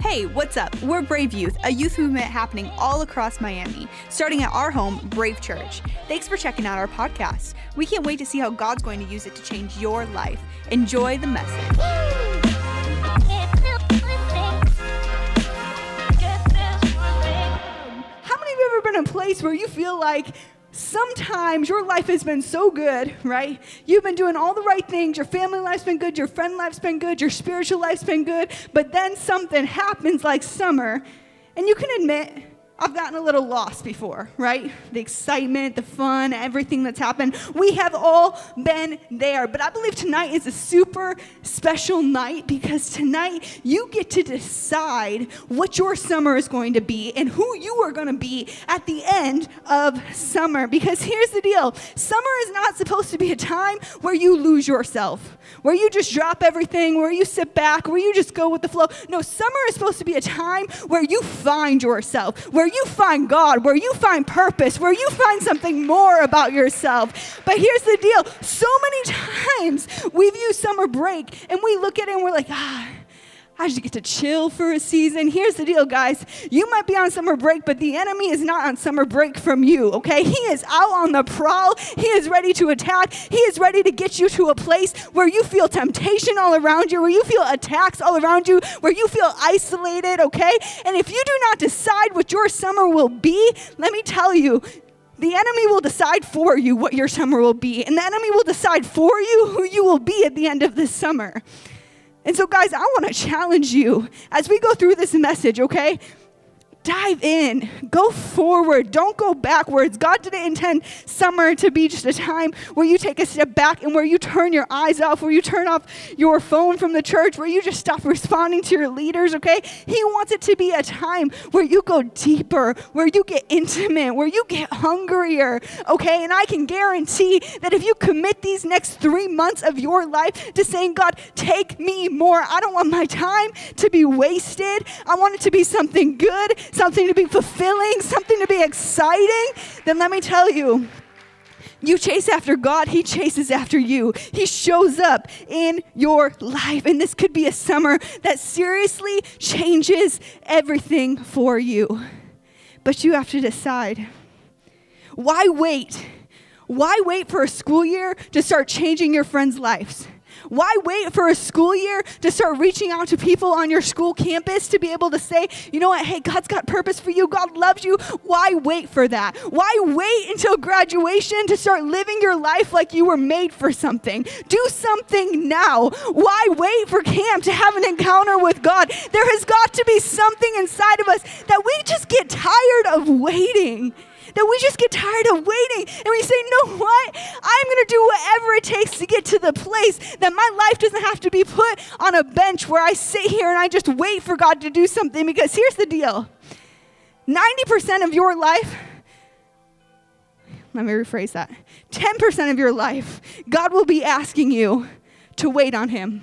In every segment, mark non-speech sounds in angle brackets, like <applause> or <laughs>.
Hey, what's up? We're Brave Youth, a youth movement happening all across Miami, starting at our home, Brave Church. Thanks for checking out our podcast. We can't wait to see how God's going to use it to change your life. Enjoy the message. How many of you ever been in a place where you feel like sometimes your life has been so good, right? You've been doing all the right things. Your family life's been good. Your friend life's been good. Your spiritual life's been good. But then something happens like summer, and you can admit, I've gotten a little lost before, right? The excitement, the fun, everything that's happened. We have all been there. But I believe tonight is a super special night because tonight you get to decide what your summer is going to be and who you are going to be at the end of summer. Because here's the deal summer is not supposed to be a time where you lose yourself, where you just drop everything, where you sit back, where you just go with the flow. No, summer is supposed to be a time where you find yourself, where you find God, where you find purpose, where you find something more about yourself. But here's the deal so many <laughs> times we've used summer break and we look at it and we're like, ah, I just get to chill for a season. Here's the deal, guys. You might be on summer break, but the enemy is not on summer break from you, okay? He is out on the prowl. He is ready to attack. He is ready to get you to a place where you feel temptation all around you, where you feel attacks all around you, where you feel isolated, okay? And if you do not decide what your summer will be, let me tell you, the enemy will decide for you what your summer will be, and the enemy will decide for you who you will be at the end of this summer. And so, guys, I want to challenge you as we go through this message, okay? Dive in, go forward, don't go backwards. God didn't intend summer to be just a time where you take a step back and where you turn your eyes off, where you turn off your phone from the church, where you just stop responding to your leaders, okay? He wants it to be a time where you go deeper, where you get intimate, where you get hungrier, okay? And I can guarantee that if you commit these next three months of your life to saying, God, take me more, I don't want my time to be wasted, I want it to be something good something to be fulfilling, something to be exciting, then let me tell you, you chase after God, He chases after you. He shows up in your life. And this could be a summer that seriously changes everything for you. But you have to decide why wait? Why wait for a school year to start changing your friends' lives? Why wait for a school year to start reaching out to people on your school campus to be able to say, you know what, hey, God's got purpose for you, God loves you? Why wait for that? Why wait until graduation to start living your life like you were made for something? Do something now. Why wait for camp to have an encounter with God? There has got to be something inside of us that we just get tired of waiting that we just get tired of waiting and we say, "No, what? I'm going to do whatever it takes to get to the place that my life doesn't have to be put on a bench where I sit here and I just wait for God to do something. Because here's the deal 90% of your life, let me rephrase that 10% of your life, God will be asking you to wait on Him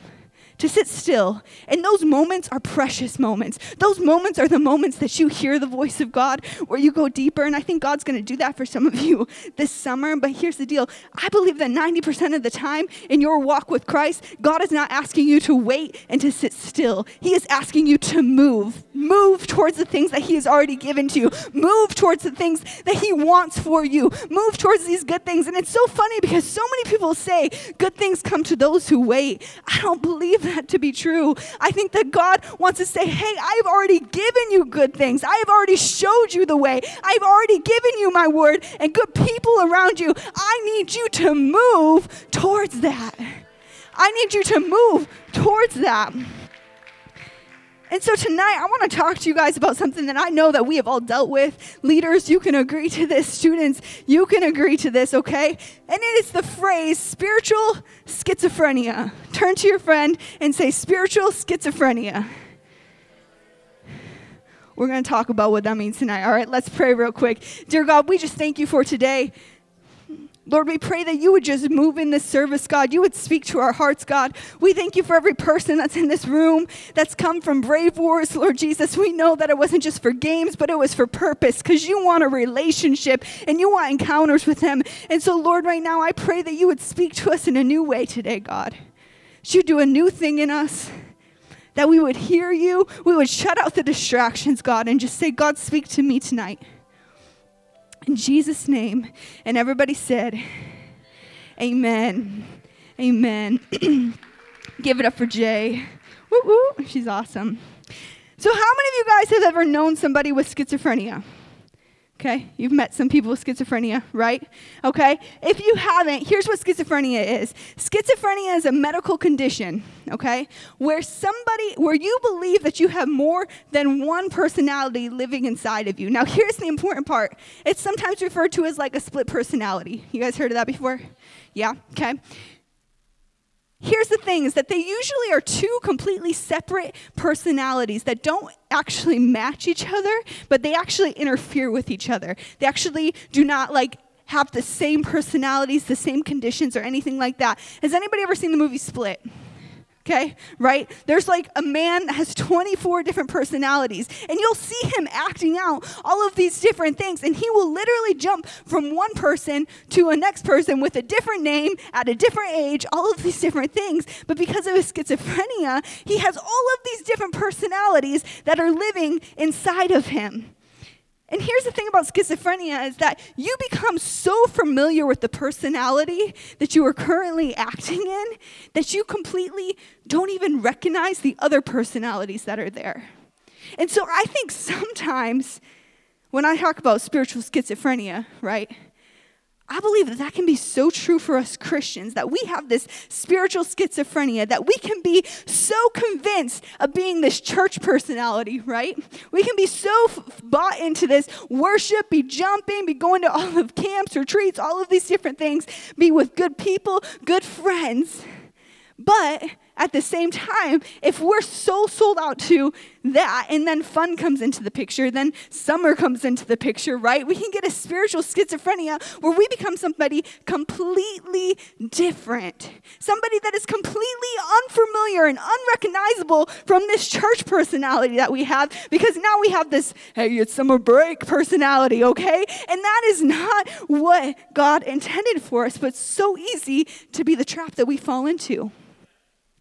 to sit still. And those moments are precious moments. Those moments are the moments that you hear the voice of God, where you go deeper. And I think God's going to do that for some of you this summer. But here's the deal I believe that 90% of the time in your walk with Christ, God is not asking you to wait and to sit still. He is asking you to move. Move towards the things that He has already given to you. Move towards the things that He wants for you. Move towards these good things. And it's so funny because so many people say good things come to those who wait. I don't believe that to be true. I think that God wants to say, hey, I've already given you good things. I have already showed you the way. I've already given you my word and good people around you. I need you to move towards that. I need you to move towards that. And so tonight, I want to talk to you guys about something that I know that we have all dealt with. Leaders, you can agree to this. Students, you can agree to this, okay? And it is the phrase spiritual schizophrenia. Turn to your friend and say, spiritual schizophrenia. We're going to talk about what that means tonight. All right, let's pray real quick. Dear God, we just thank you for today. Lord, we pray that you would just move in this service, God. You would speak to our hearts, God. We thank you for every person that's in this room that's come from Brave Wars, Lord Jesus. We know that it wasn't just for games, but it was for purpose because you want a relationship and you want encounters with Him. And so, Lord, right now, I pray that you would speak to us in a new way today, God. You do a new thing in us. that we would hear you, we would shut out the distractions, God, and just say, God, speak to me tonight. In Jesus' name. And everybody said, Amen. Amen. <clears throat> Give it up for Jay. Woo woo. She's awesome. So, how many of you guys have ever known somebody with schizophrenia? Okay, you've met some people with schizophrenia, right? Okay, if you haven't, here's what schizophrenia is schizophrenia is a medical condition, okay, where somebody, where you believe that you have more than one personality living inside of you. Now, here's the important part it's sometimes referred to as like a split personality. You guys heard of that before? Yeah, okay. Here's the thing is that they usually are two completely separate personalities that don't actually match each other, but they actually interfere with each other. They actually do not like have the same personalities, the same conditions or anything like that. Has anybody ever seen the movie Split? Okay? Right? There's like a man that has 24 different personalities, and you'll see him acting out all of these different things, and he will literally jump from one person to a next person with a different name at a different age, all of these different things. But because of his schizophrenia, he has all of these different personalities that are living inside of him. And here's the thing about schizophrenia is that you become so familiar with the personality that you are currently acting in that you completely don't even recognize the other personalities that are there. And so I think sometimes when I talk about spiritual schizophrenia, right? I believe that that can be so true for us Christians that we have this spiritual schizophrenia that we can be so convinced of being this church personality, right? We can be so f- bought into this worship, be jumping, be going to all of camps, retreats, all of these different things, be with good people, good friends. But at the same time, if we're so sold out to that, and then fun comes into the picture, then summer comes into the picture, right? We can get a spiritual schizophrenia where we become somebody completely different. Somebody that is completely unfamiliar and unrecognizable from this church personality that we have because now we have this, hey, it's summer break personality, okay? And that is not what God intended for us, but so easy to be the trap that we fall into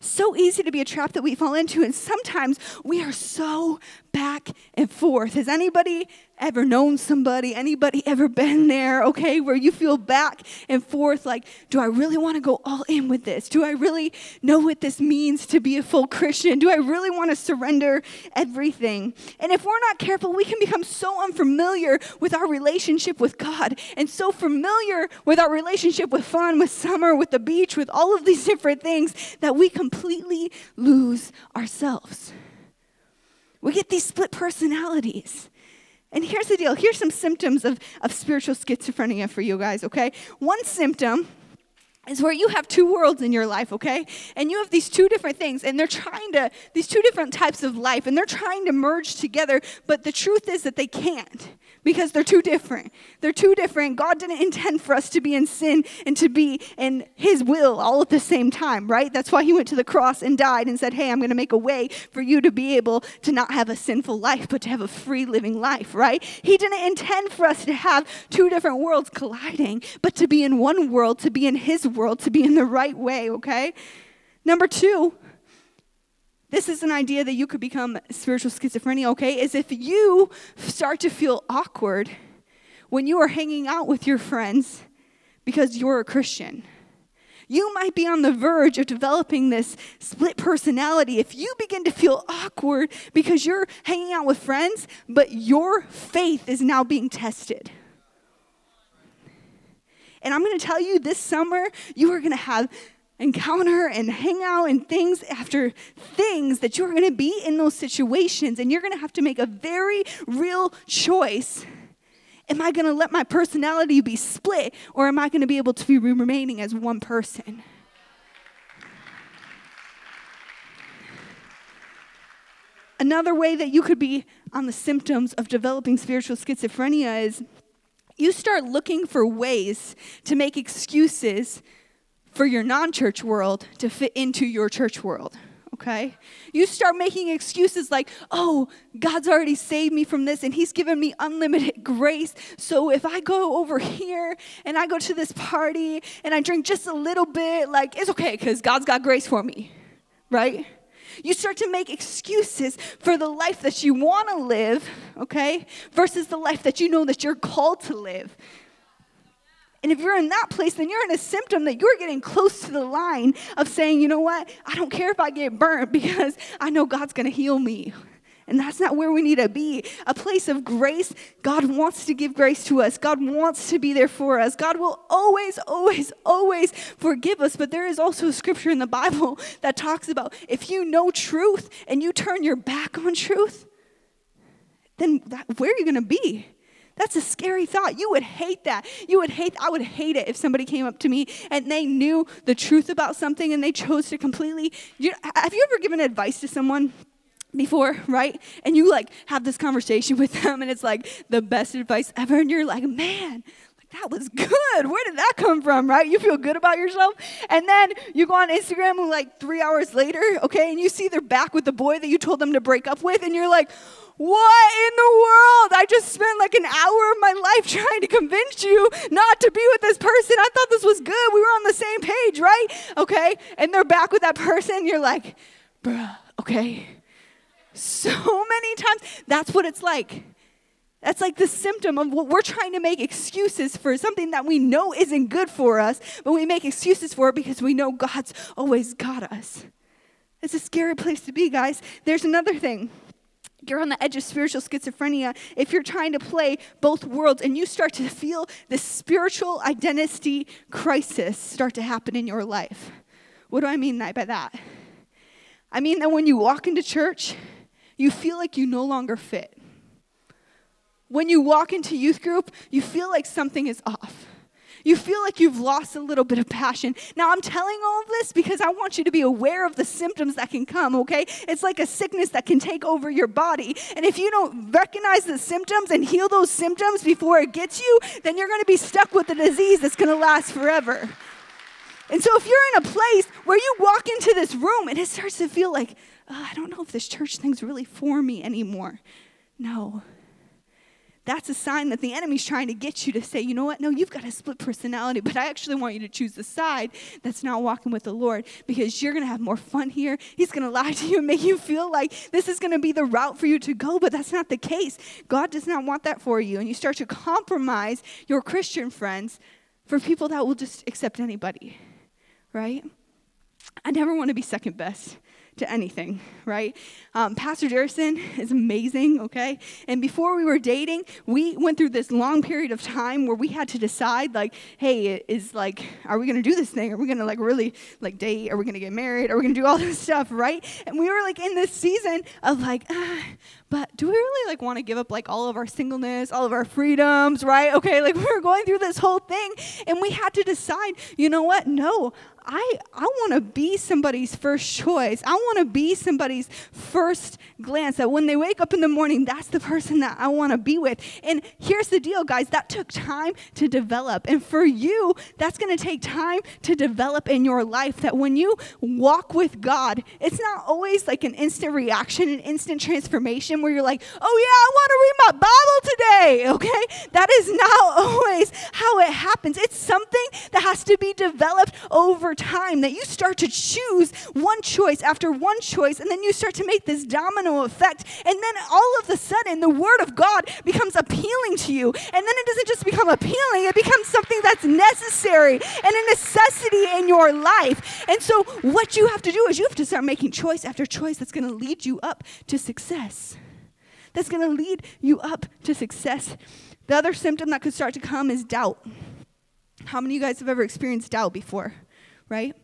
so easy to be a trap that we fall into, and sometimes we are so back and forth. Has anybody ever known somebody, anybody ever been there, okay, where you feel back and forth like, do I really want to go all in with this? Do I really know what this means to be a full Christian? Do I really want to surrender everything? And if we're not careful, we can become so unfamiliar with our relationship with God and so familiar with our relationship with fun, with summer, with the beach, with all of these different things that we completely lose ourselves. We get these split personalities. And here's the deal here's some symptoms of, of spiritual schizophrenia for you guys, okay? One symptom is where you have two worlds in your life, okay? And you have these two different things, and they're trying to, these two different types of life, and they're trying to merge together, but the truth is that they can't because they're too different. They're too different. God didn't intend for us to be in sin and to be in His will all at the same time, right? That's why He went to the cross and died and said, Hey, I'm going to make a way for you to be able to not have a sinful life, but to have a free living life, right? He didn't intend for us to have two different worlds colliding, but to be in one world, to be in His world, to be in the right way, okay? Number two, this is an idea that you could become spiritual schizophrenia, okay? Is if you start to feel awkward when you are hanging out with your friends because you're a Christian. You might be on the verge of developing this split personality if you begin to feel awkward because you're hanging out with friends, but your faith is now being tested. And I'm going to tell you this summer, you are going to have encounter and hang out and things after things that you're going to be in those situations and you're going to have to make a very real choice. Am i going to let my personality be split or am i going to be able to be remaining as one person? Another way that you could be on the symptoms of developing spiritual schizophrenia is you start looking for ways to make excuses for your non church world to fit into your church world. Okay? You start making excuses like, oh, God's already saved me from this and He's given me unlimited grace. So if I go over here and I go to this party and I drink just a little bit, like, it's okay because God's got grace for me. Right? You start to make excuses for the life that you want to live, okay, versus the life that you know that you're called to live. And if you're in that place, then you're in a symptom that you're getting close to the line of saying, you know what? I don't care if I get burnt <laughs> because I know God's going to heal me. And that's not where we need to be. A place of grace. God wants to give grace to us. God wants to be there for us. God will always, always, always forgive us. But there is also a scripture in the Bible <laughs> that talks about if you know truth and you turn your back on truth, then that, where are you going to be? That's a scary thought. You would hate that. You would hate, I would hate it if somebody came up to me and they knew the truth about something and they chose to completely. You, have you ever given advice to someone? before, right? And you like have this conversation <laughs> with them and it's like the best advice ever and you're like, "Man, that was good. Where did that come from?" Right? You feel good about yourself. And then you go on Instagram like 3 hours later, okay, and you see they're back with the boy that you told them to break up with and you're like, what in the world? I just spent like an hour of my life <laughs> trying to convince you not to be with this person. I thought this was good. We were on the same page, right? Okay. And they're back with that person. You're like, bruh, okay. So <laughs> many times, that's what it's like. That's like the symptom of what we're trying to make excuses for something that we know isn't good for us, but we make excuses for it because we know God's always got us. It's a scary place to be, guys. There's another thing you're on the edge of spiritual schizophrenia if you're trying to play both worlds and you start to feel this spiritual identity crisis start to happen in your life. What do I mean by that? I mean that when you walk into church, you feel like you no longer fit. When you walk into youth group, you feel like something is off you feel like you've lost a little bit of passion. Now, I'm telling all of this because I want you to be aware of the symptoms that can come, okay? It's like a sickness that can take over your body. And if you don't recognize the symptoms and heal those symptoms before it gets you, then you're gonna be stuck with a disease that's gonna last forever. And so, if you're in a place where you walk into this room and it starts to feel like, oh, I don't know if this church thing's really for me anymore. No, that's a sign that the enemy's trying to get you to say, you know what? No, you've got a split personality, but I actually want you to choose the side that's not walking with the Lord because you're going to have more fun here. He's going to lie to you and make you feel like this is going to be the route for you to go, but that's not the case. God does not want that for you. And you start to compromise your Christian friends for people that will just accept anybody, right? I never want to be second best to anything, right? Um, Pastor Jerison is amazing, okay? And before we were dating, we went through this long period of time where we had to decide, like, hey, is like, are we gonna do this thing? Are we gonna like really like date? Are we gonna get married? Are we gonna do all <laughs> this stuff, right? And we were like in this season of like, ah, but do we really like want to give up like all of our singleness, all of our freedoms, right? Okay, like <laughs> we were going through this whole thing and we had to decide, you know what? No, I, I want to be somebody's first choice. I want to be somebody's first glance. That when they wake up in the morning, that's the person that I want to be with. And here's the deal, guys that took time to develop. And for you, that's going to take time to develop in your life. That when you walk with God, it's not always like an instant reaction, an instant transformation where you're like, oh, yeah, I want to read my Bible today. <laughs> Okay? That is not <laughs> always how it happens. It's something that has to be developed over time that you start to choose one choice after one choice, and then you start to make this domino effect. And then all of a sudden, the Word of God becomes appealing to you. And then it doesn't just become appealing, it becomes something that's necessary and a necessity in your life. And so, what you have to do is you have to start making choice after choice that's going to lead you up to success. That's going to lead you up to success. The other symptom that could start to come is doubt. How many of you guys have ever experienced doubt before? Right?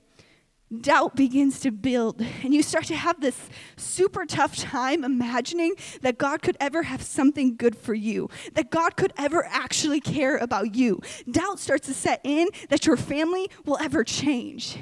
Doubt begins to build, and you start to have this super tough time imagining that God could ever have something good for you, that God could ever actually care about you. Doubt starts to set in that your family will ever change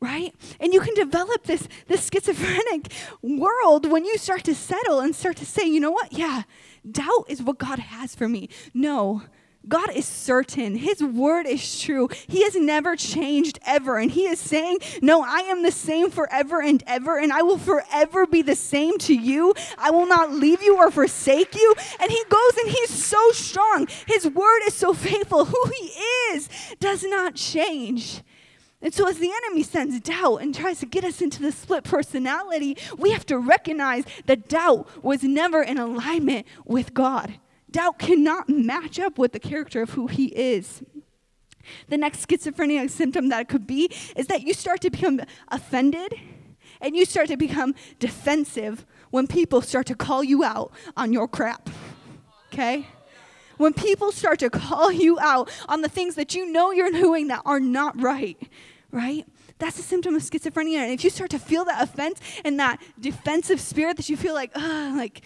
right? And you can develop this, this schizophrenic world when you start to settle and start to say, you know what? Yeah, doubt is what God has for me. No, God is certain. His word is true. He has never changed ever. And He is saying, No, I am the same forever and ever, and I will forever be the same to you. I will not leave you or forsake you. And He goes and He's so strong. His word is so faithful. Who He is does not change. And so, as the enemy sends doubt and tries to get us into the split personality, we have to recognize that doubt was never in alignment with God. Doubt cannot match up with the character of who He is. The next schizophrenia symptom that it could be is that you start to become offended and you start to become defensive when people start to call you out on your crap. Okay? When people start to call you out on the things that you know you're doing that are not right, right? That's a symptom of schizophrenia. And if you start to feel that offense and that defensive spirit that you feel like, ah, like,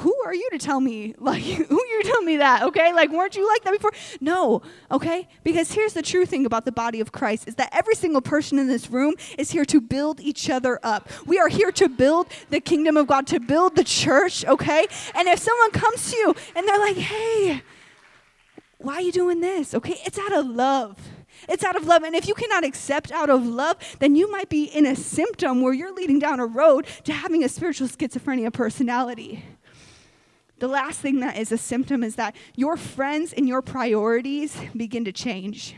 who are you to tell me <laughs> like who you tell me that okay? Like weren't you like that before? No okay? Because here's the true thing about the body of christ is that every single person in this room is here to build each other up. We are here to build the kingdom of god to build the church okay? And if someone comes to you and they're like hey why are you doing this? Okay? It's out of love. It's out of love. And if you cannot accept out of love, then you might be in a symptom where you're leading down a road to having a spiritual schizophrenia personality. The last thing that is a symptom is that your friends and your priorities begin to change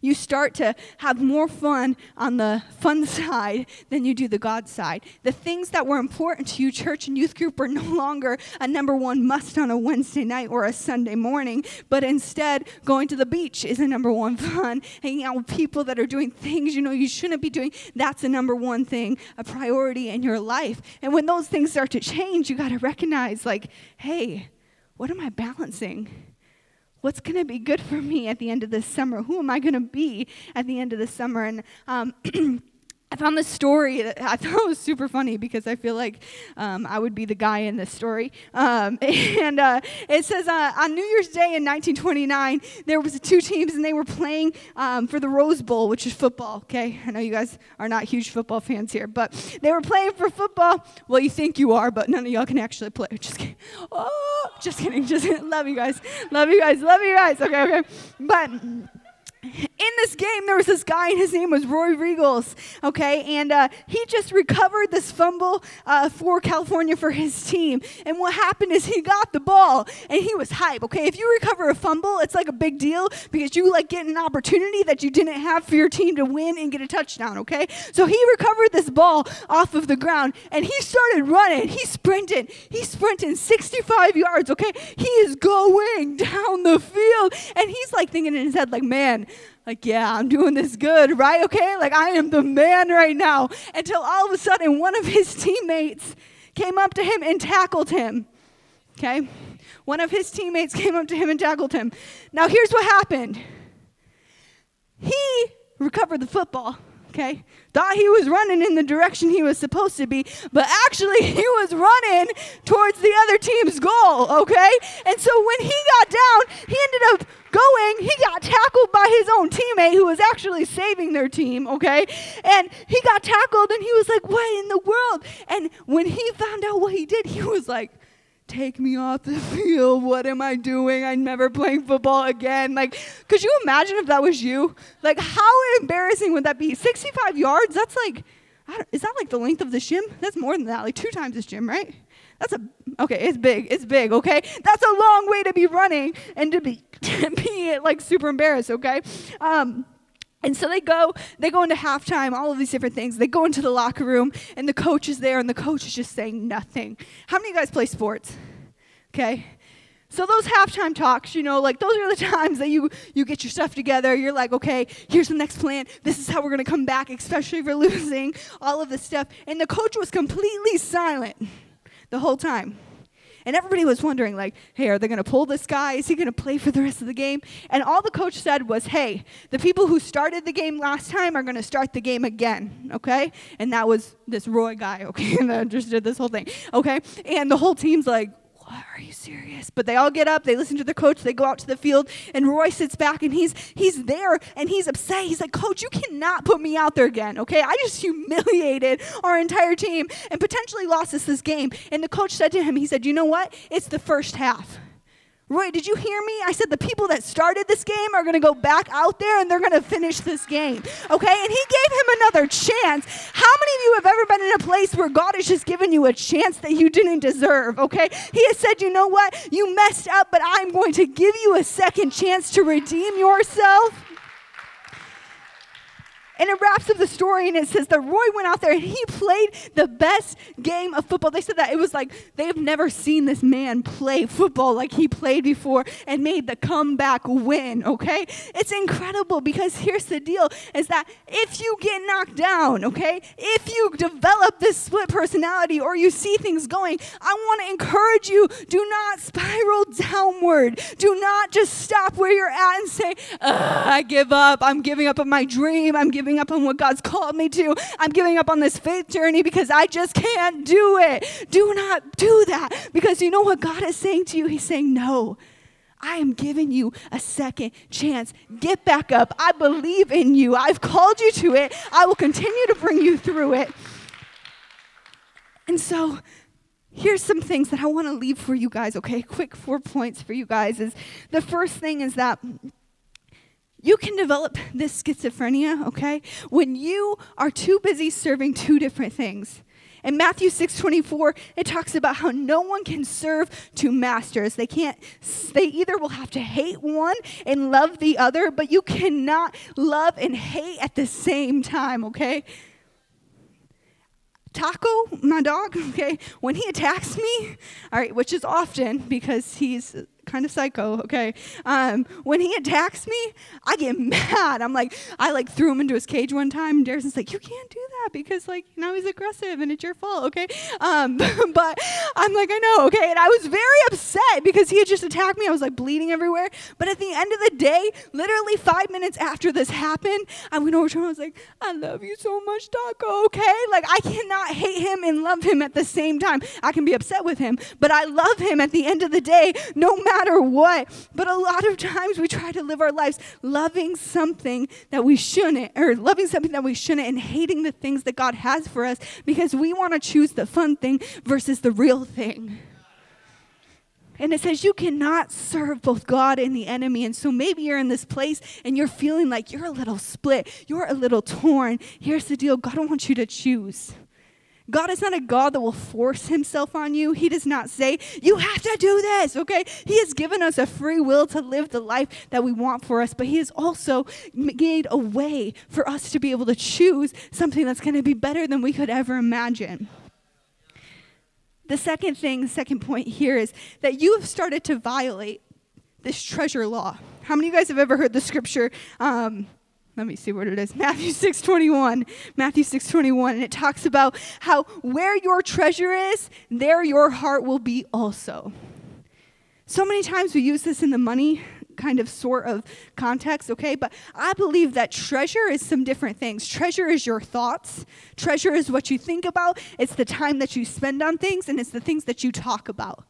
you start to have more fun on the fun <laughs> side than you do the God side. The things that were important to you, church and youth group, are no <laughs> longer a number one must on a Wednesday night or a Sunday morning, but instead, going to the beach is a number one <laughs> fun. Hanging out with people that are doing things you know you shouldn't be doing, that's a number one thing, a priority in your life. And when those things start to change, you got to recognize, like, hey, what am I balancing? What's going to be good for me at the end of this summer? Who am I going to be at the end of the summer? And um, <clears throat> I found this story that I <laughs> thought was super funny because I feel like um, I would be the guy in this story. Um, <laughs> and uh, it says uh, on New Year's Day in 1929, there was two teams and they were playing um, for the Rose Bowl, which is football. Okay, I know you guys are not huge football fans here, but they were playing for football. Well, you think you are, but none of y'all can actually play. <laughs> Just kidding. Oh, just kidding. Just kidding. love you guys. Love you guys. Love you guys. Okay, okay. But in this game, there was this guy, and his name was Roy Riegels, okay? And uh, he just recovered this fumble uh, for California for his team. And what happened is he got the ball, and he was hype, okay? If you recover a fumble, it's like a big deal because you like get an opportunity that you didn't have for your team to win and get a touchdown, okay? So he recovered this ball off of the ground, and he started running. He sprinted. He's sprinting 65 yards, okay? He is going <laughs> down the field, and he's like thinking in his head, like, man, like, yeah, I'm doing this good, right? Okay, like I am the man right now. Until all of a sudden, one of his teammates came up to him and tackled him. Okay? One of his teammates came up to him and tackled him. Now, here's what happened he recovered the football okay? Thought he was running in the direction he was supposed to be, but actually <laughs> he was running towards the other team's goal, okay? And so when he got down, he ended up going, he got tackled by his own teammate who was actually saving their team, okay? And he got tackled and he was like, What in the world? And when he found out what he did, he was like, take me off the <laughs> field. What am I doing? I'm never playing football again. Like, could you imagine if that was you? Like, how embarrassing would that be? 65 yards? That's like, is that like the length of the gym? That's more than that, like two times this gym, right? That's a okay. It's big. It's big. Okay, that's a long way to be running and to be <laughs> to be like super embarrassed. Okay. Um, and so they go, they go into halftime, all of these different things. They go into the locker room, and the coach is there, and the coach is just saying nothing. How many of you guys play sports? Okay. So those halftime talks, you know, like those are the <laughs> times that you you get your stuff together. You're like, okay, here's the next plan. This is how we're gonna come back, especially if we're <laughs> losing. All of this stuff, and the coach was completely silent the whole time. And everybody was wondering, like, hey, are they going to pull this guy? Is he going to play for the rest of the game? And all the coach said was, hey, the people who started the game last time are going to start the game again, okay? And that was this Roy guy, <laughs> okay, that just did this whole thing, okay? And the whole team's like, are you serious? But they all get up they listen to the coach they go out to the field and roy sits back and he's he's there and he's upset. He's like coach you cannot put me out there again okay? I just <laughs> humiliated our entire team and potentially lost us this game. And the coach said to him he said you know what? It's the first half Roy, did you hear me? I said the people that started this game are going to go back out there and they're going to finish this game. Okay? And he gave him another chance. How many of you have ever been in a place where God has just given you a chance that you didn't deserve? Okay? He has said, you know what? You messed up, but I'm going to give you a second chance to redeem yourself. And it wraps up the story and it says that Roy went out there and he played the best game of football. They said that it was like they've never seen this man play football like he played before and made the comeback win, okay? It's incredible because here's the deal is that if you get knocked down, okay, if you develop this split personality or you see things going, I want to encourage you do not spiral downward. Do not just stop where you're at and say, I give up. I'm giving up on my dream. I'm giving up on what God's called me to. I'm giving up on this faith journey because I just can't do it. Do not do that because you know what God is saying to you? He's saying, No. I am giving you a second chance. Get back up. I believe in you. I've called you to it. I will continue to bring you through it. And so, here's some things that I want to leave for you guys, okay? Quick four points for you guys is the first thing is that you can develop <laughs> this schizophrenia, okay? When you are too busy serving two different things. In Matthew 6:24, it talks about how no one can serve two masters. They can't they either will have to hate one and love the other, but you cannot love and hate at the same time, okay? Taco, my dog, <laughs> okay, when he attacks me, all right, which is often because he's kind of psycho, okay? Um, when he attacks me, I get <laughs> mad. I'm like, I like threw him into his cage one time. And Darison's like, you can't do that because like now he's aggressive and it's your fault, okay? Um, <laughs> but I'm like, I know, okay? And I was very upset because he had just attacked me. I was like bleeding everywhere. But at the end of the day, literally five minutes after this happened, I went over to him. I was like, I love you so much, Taco, okay? Like I cannot hate him and love him at the same time. I can be upset with him, but I love him at the end of the day, no matter matter what. But a lot of times we try to live our lives loving something that we shouldn't, or loving something that we shouldn't, and hating the things that God has for us because we want to choose the fun thing versus the real thing. And it says you cannot serve both God and the enemy. And so maybe you're in this place and you're feeling like you're a little split, you're a little torn. Here's the deal God wants you to choose. God is not a God that will force himself on you. He does not say, you have to do this, okay? He has given us a free will to live the life that we want for us, but he has also made a way for us to be able to choose something that's going to be better than we could ever imagine. The second thing, second point here is that you have started to violate this treasure law. How many of you guys have ever heard the scripture? Um, let me see what it is matthew 6.21 matthew 6.21 and it talks about how where your treasure is there your heart will be also so many times we use this in the money kind of sort of context, okay? But I believe that treasure is some different things. Treasure is your thoughts, treasure is what you think about, it's the time that you spend on things, and it's the things that you talk about.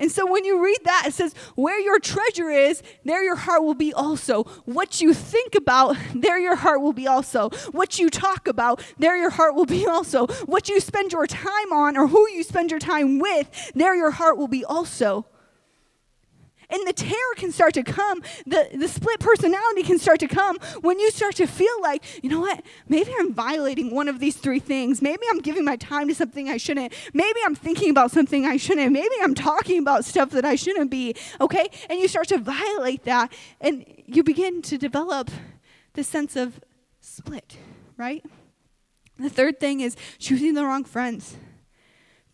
And so when you read that, it says, Where your treasure is, there your heart will be also. What you think about, there your heart will be also. What you talk about, there your heart will be also. What you spend your time on, or who you spend your time with, there your heart will be also. And the terror can start to come, the, the split personality can start to come when you start to feel like, you know what, maybe I'm violating one of these three things. Maybe I'm giving my time to something I shouldn't. Maybe I'm thinking about something I shouldn't. Maybe I'm talking about stuff that I shouldn't be, okay? And you start to violate that, and you begin to develop this sense of split, right? The third thing is choosing the wrong friends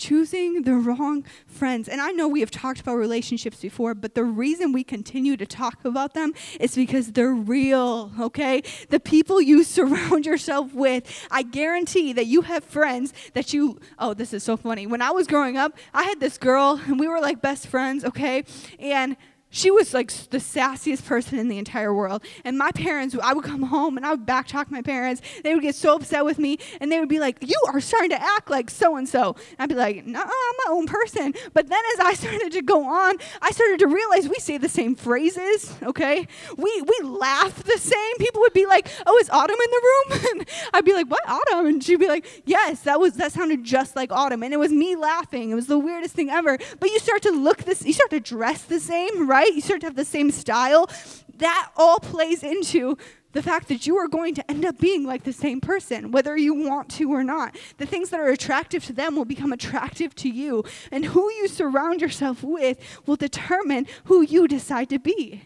choosing the wrong friends. And I know we have talked about relationships before, but the reason we continue to talk about them is because they're real, okay? The people you <laughs> surround yourself with, I guarantee that you have friends that you, oh, this is so funny. When I was growing up, I had this girl, and we were like best friends, okay? And she was like the sassiest person in the entire world. And my parents, I would come home and I would backtalk my parents. They would get so upset with me and they would be like, You are starting to act like so and so. I'd be like, No, I'm my own person. But then as I <laughs> started to go on, I started to realize we say the same phrases, okay? We, we laugh the same. People would be like, Oh, is Autumn in the room? <laughs> And I'd be like, What, Autumn? And she'd be like, Yes, that was that sounded just like Autumn. And it was me laughing. It was the weirdest thing ever. But you start to look this, you start to dress the same, right? Right? You start to have the same style. That all plays into the fact that you are going to end up being like the same person, whether you want to or not. The things that are attractive to them will become attractive to you. And who you surround yourself with will determine who you decide to be.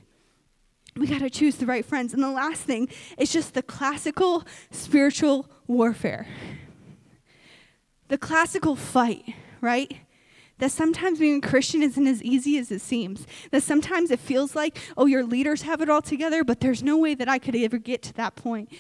we got to choose the right friends. And the last thing is just the classical spiritual warfare. The classical fight, right? That sometimes being a Christian isn't as easy as it seems. That sometimes it feels like, oh, your leaders have it all together, but there's no way that I could ever get to that point.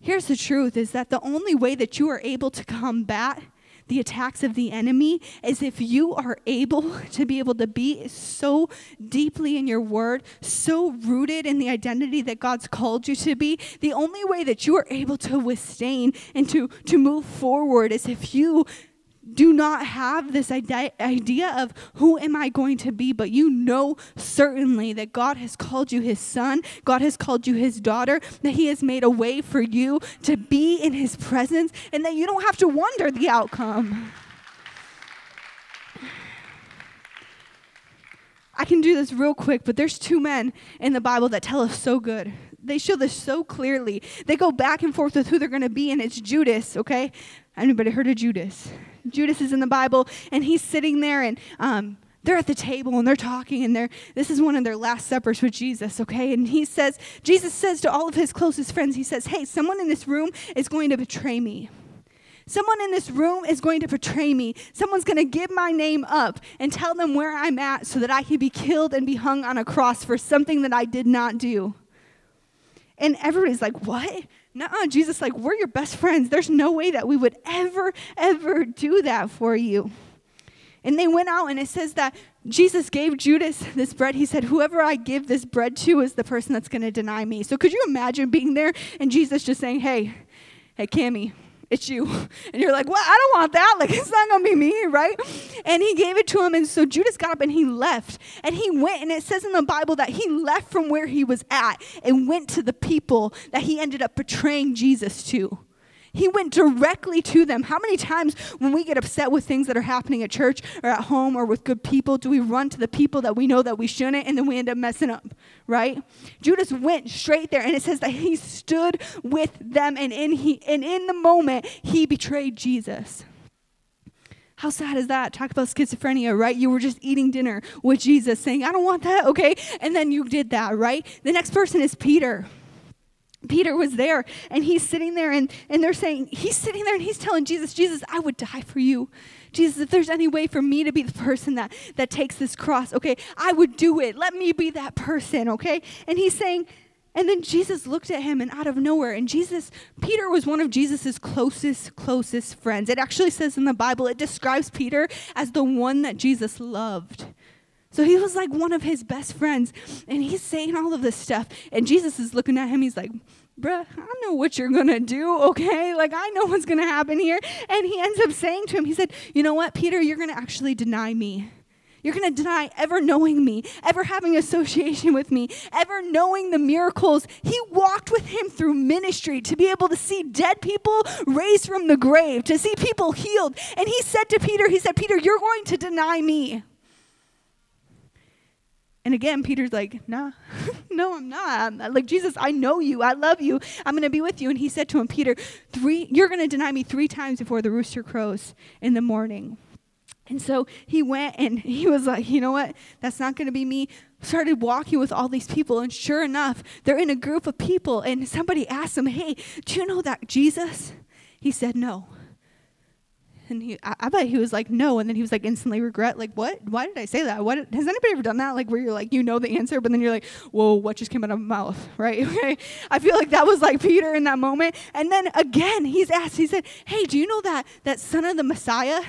Here's the truth is that the only way that you are able to combat the attacks of the enemy is if you are able <laughs> to be able to be so deeply in your word, so rooted in the identity that God's called you to be. The only way that you are able to withstand and to, to move forward is if you do not have this idea of who am I going to be, but you know certainly that God has called you his son, God has called you his daughter, that he has made a way for you to be in his presence, and that you don't have to wonder the outcome. I can do this real quick, but there's two men in the Bible that tell us so good. They show this so clearly. They go back and forth with who they're going to be, and it's Judas, okay? Anybody heard of Judas? Judas is in the Bible, and he's sitting there, and um, they're at the table and they're talking, and they're this is one of their last suppers with Jesus, okay? And he says, Jesus says to all of his closest friends, he says, Hey, someone in this room is going to betray me. Someone in this room is going to betray me. Someone's going to give my name up and tell them where I'm at so that I can be killed and be hung on a cross for something that I did not do. And everybody's like, What? No, Jesus, like, we're your best friends. There's no way that we would ever, ever do that for you. And they went out, and it says that Jesus gave Judas this bread. He said, Whoever I give this bread to is the person that's going to deny me. So could you imagine being there and Jesus just saying, Hey, hey, Cami, it's you. <laughs> And you're like, well, I don't want that. Like, <laughs> it's not going to be me, right? And he gave it to him. And so Judas got up and he left. And he went, and it says in the Bible that he left from where he was at and went to the people that he ended up betraying Jesus to. He went directly to them. How many times when we get upset with things that are happening at church or at home or with good people, do we run to the people that we know that we shouldn't and then we end up messing up, right? Judas went straight there and it says that he stood with them and in he and in the moment he betrayed Jesus. How sad is that? Talk about schizophrenia, right? You were just eating dinner with Jesus saying, I don't want that, okay? And then you did that, right? The next person is Peter. Peter was there and he's sitting there and, and they're saying, he's sitting there and he's telling Jesus, Jesus, I would die for you. Jesus, if there's any way for me to be the person that, that takes this cross, okay, I would do it. Let me be that person, okay? And he's saying, and then Jesus looked at him and out of nowhere, and Jesus, Peter was one of Jesus's closest, closest friends. It actually says in the Bible, it describes Peter as the one that Jesus loved. So he was like one of his best friends, and he's saying all of this stuff. And Jesus is looking at him. He's like, Bruh, I know what you're gonna do, okay? Like, I know what's gonna happen here. And he ends up saying to him, He said, You know what, Peter, you're gonna actually deny me. You're going to deny ever knowing me, ever having association with me, ever knowing the miracles. He walked with him through ministry to be able to see dead people raised from the grave, to see people healed. And he said to Peter, He said, Peter, you're going to deny me. And again, Peter's like, nah, <laughs> no, I'm not. I'm like, Jesus, I know you. I love you. I'm going to be with you. And he said to him, Peter, three, you're going to deny me three times before the rooster crows in the morning. And so he went and he was like, you know what? That's not going to be me. Started walking with all these people. And sure enough, they're in a group of people. And somebody asked him, hey, do you know that Jesus? He said, no. And he, I, I, bet he was like, no. And then he was like, instantly regret. Like, what? Why did I say that? What? Has anybody ever done that? Like, where you're like, you know the answer, but then you're like, whoa, what just came out of my mouth? <laughs> Right? <laughs> Okay. I feel like that was like Peter in that moment. And then again, he's asked, he said, hey, do you know that, that son of the Messiah?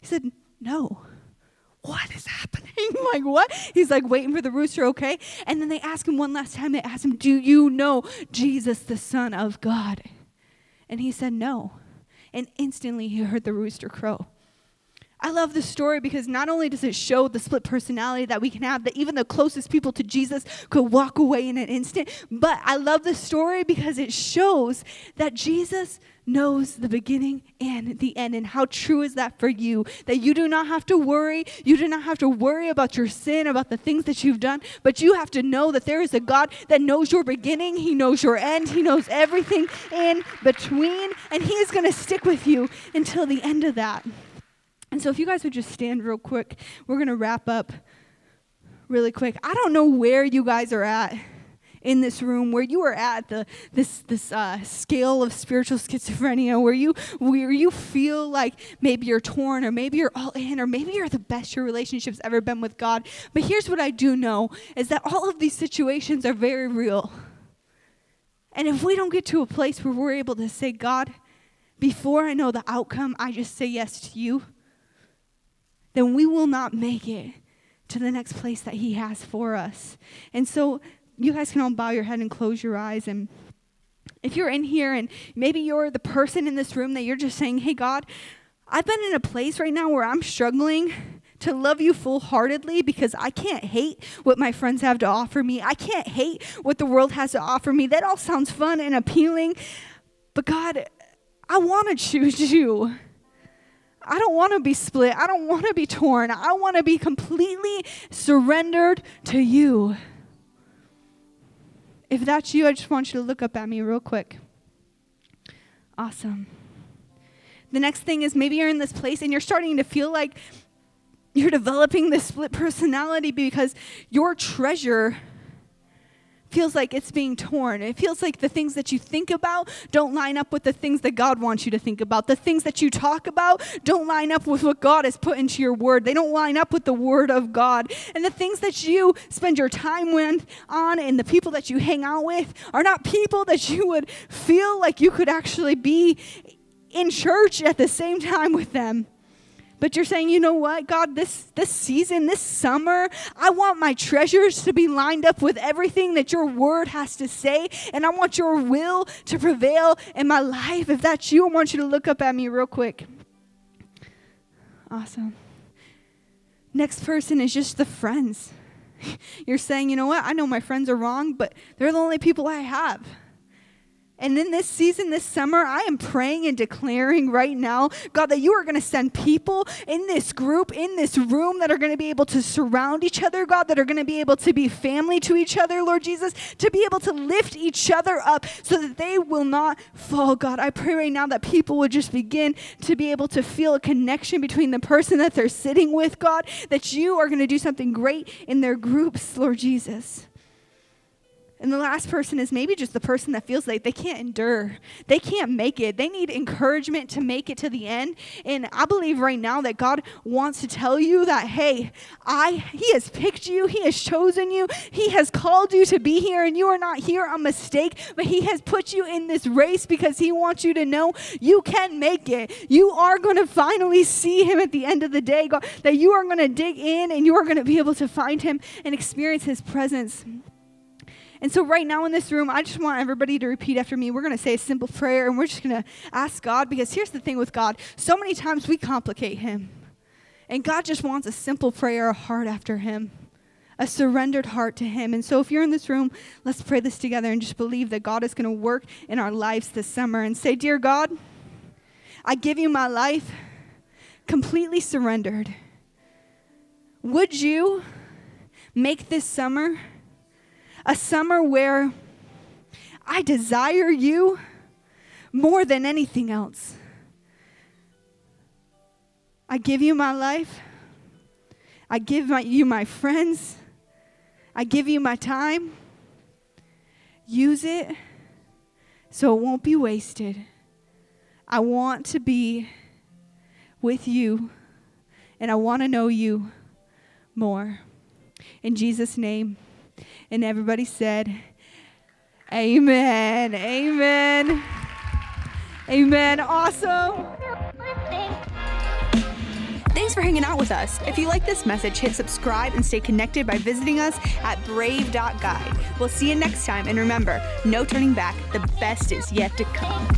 He said, no. What is happening? <laughs> like, what? He's like waiting for the rooster, okay? And then they ask him one last time, they ask him, Do you know Jesus, the Son of God? And he said, No and instantly he heard the rooster crow. I love this story because not only does it show the split personality that we can have, that even the closest people to Jesus could walk away in an instant, but I love this story because it shows that Jesus knows the beginning and the end. And how true is that for you? That you do not have to worry. You do not have to worry about your sin, about the things that you've done, but you have to know that there is a God that knows your beginning, He knows your end, He knows everything in between, and He is going to stick with you until the end of that. And so, if you guys would just stand real quick, we're going to wrap up really quick. I don't know where you guys are at in this room where you are at the this this uh, scale of spiritual schizophrenia where you where you feel like maybe you're torn or maybe you're all in or maybe you're the best your relationship's ever been with God. But here's what I do know is that all of these situations are very real. And if we don't get to a place where we're able to say, God, before I know the outcome, I just say yes to you, then we will not make it to the next place that He has for us. And so you guys can all bow your head and close your eyes. And if you're in here and maybe you're the person in this room that you're just saying, hey, God, I've been in a place right now where I'm struggling to love you full heartedly because I can't hate what my friends have to offer me. I can't hate what the world has to offer me. That all sounds fun and appealing. But God, I want to <laughs> choose you. I don't want to be split. I don't want to be torn. I want to be completely surrendered to you. If that's you, I just want you to look up at me real quick. Awesome. The next thing is maybe you're in this place and you're starting to feel like you're developing this split personality because your treasure feels like it's being torn. It feels like the things that you think about don't line up with the things that God wants you to think about. The things that you talk about don't line up with what God has put into your word. They don't line up with the word of God. And the things that you spend your time with, on and the people that you hang out with are not people that you would feel like you could actually be in church at the same time with them but you're saying, you know what, God, this, this season, this summer, I want my treasures to be lined up with everything that your word has to say, and I want your will to prevail in my life. If that's you, I want you to look up at me real quick. Awesome. Next person is just the friends. <laughs> You're saying, you know what, I know my friends are wrong, but they're the only people I have. And in this season, this summer, I am praying and declaring right now, God, that you are going to send people in this group, in this room, that are going to be able to surround each other, God, that are going to be able to be family to each other, Lord Jesus, to be able to lift each other up so that they will not fall, God. I pray right now that people would just begin to be able to feel a connection between the person that they're sitting with, God, that you are going to do something great in their groups, Lord Jesus. And the last person is maybe just the person that feels like they can't endure. They can't make it. They need encouragement to make it to the end. And I believe right now that God wants to tell you that hey, I he has picked you, he has chosen you, he has called you to be here and you are not here a mistake, but he has put you in this race because he wants you to know you can make it. You are going to finally see him at the end of the day, God, that you are going to dig in and you are going to be able to find him and experience his presence. And so, right now in this room, I just want everybody to repeat after me. We're going to say a simple prayer and we're just going to ask God because here's the thing with God so many times we complicate Him. And God just wants a simple prayer, a heart after Him, a surrendered heart to Him. And so, if you're in this room, let's pray this together and just believe that God is going to work in our lives this summer and say, Dear God, I give you my life completely surrendered. Would you make this summer? A summer where I desire you more than anything else. I give you my life. I give my, you my friends. I give you my time. Use it so it won't be wasted. I want to be with you and I want to know you more. In Jesus' name. And everybody said, Amen. Amen. Amen. Awesome. Thanks for hanging out with us. If you like this message, hit subscribe and stay connected by visiting us at brave.guide. We'll see you next time. And remember, no turning back. The best is yet to come.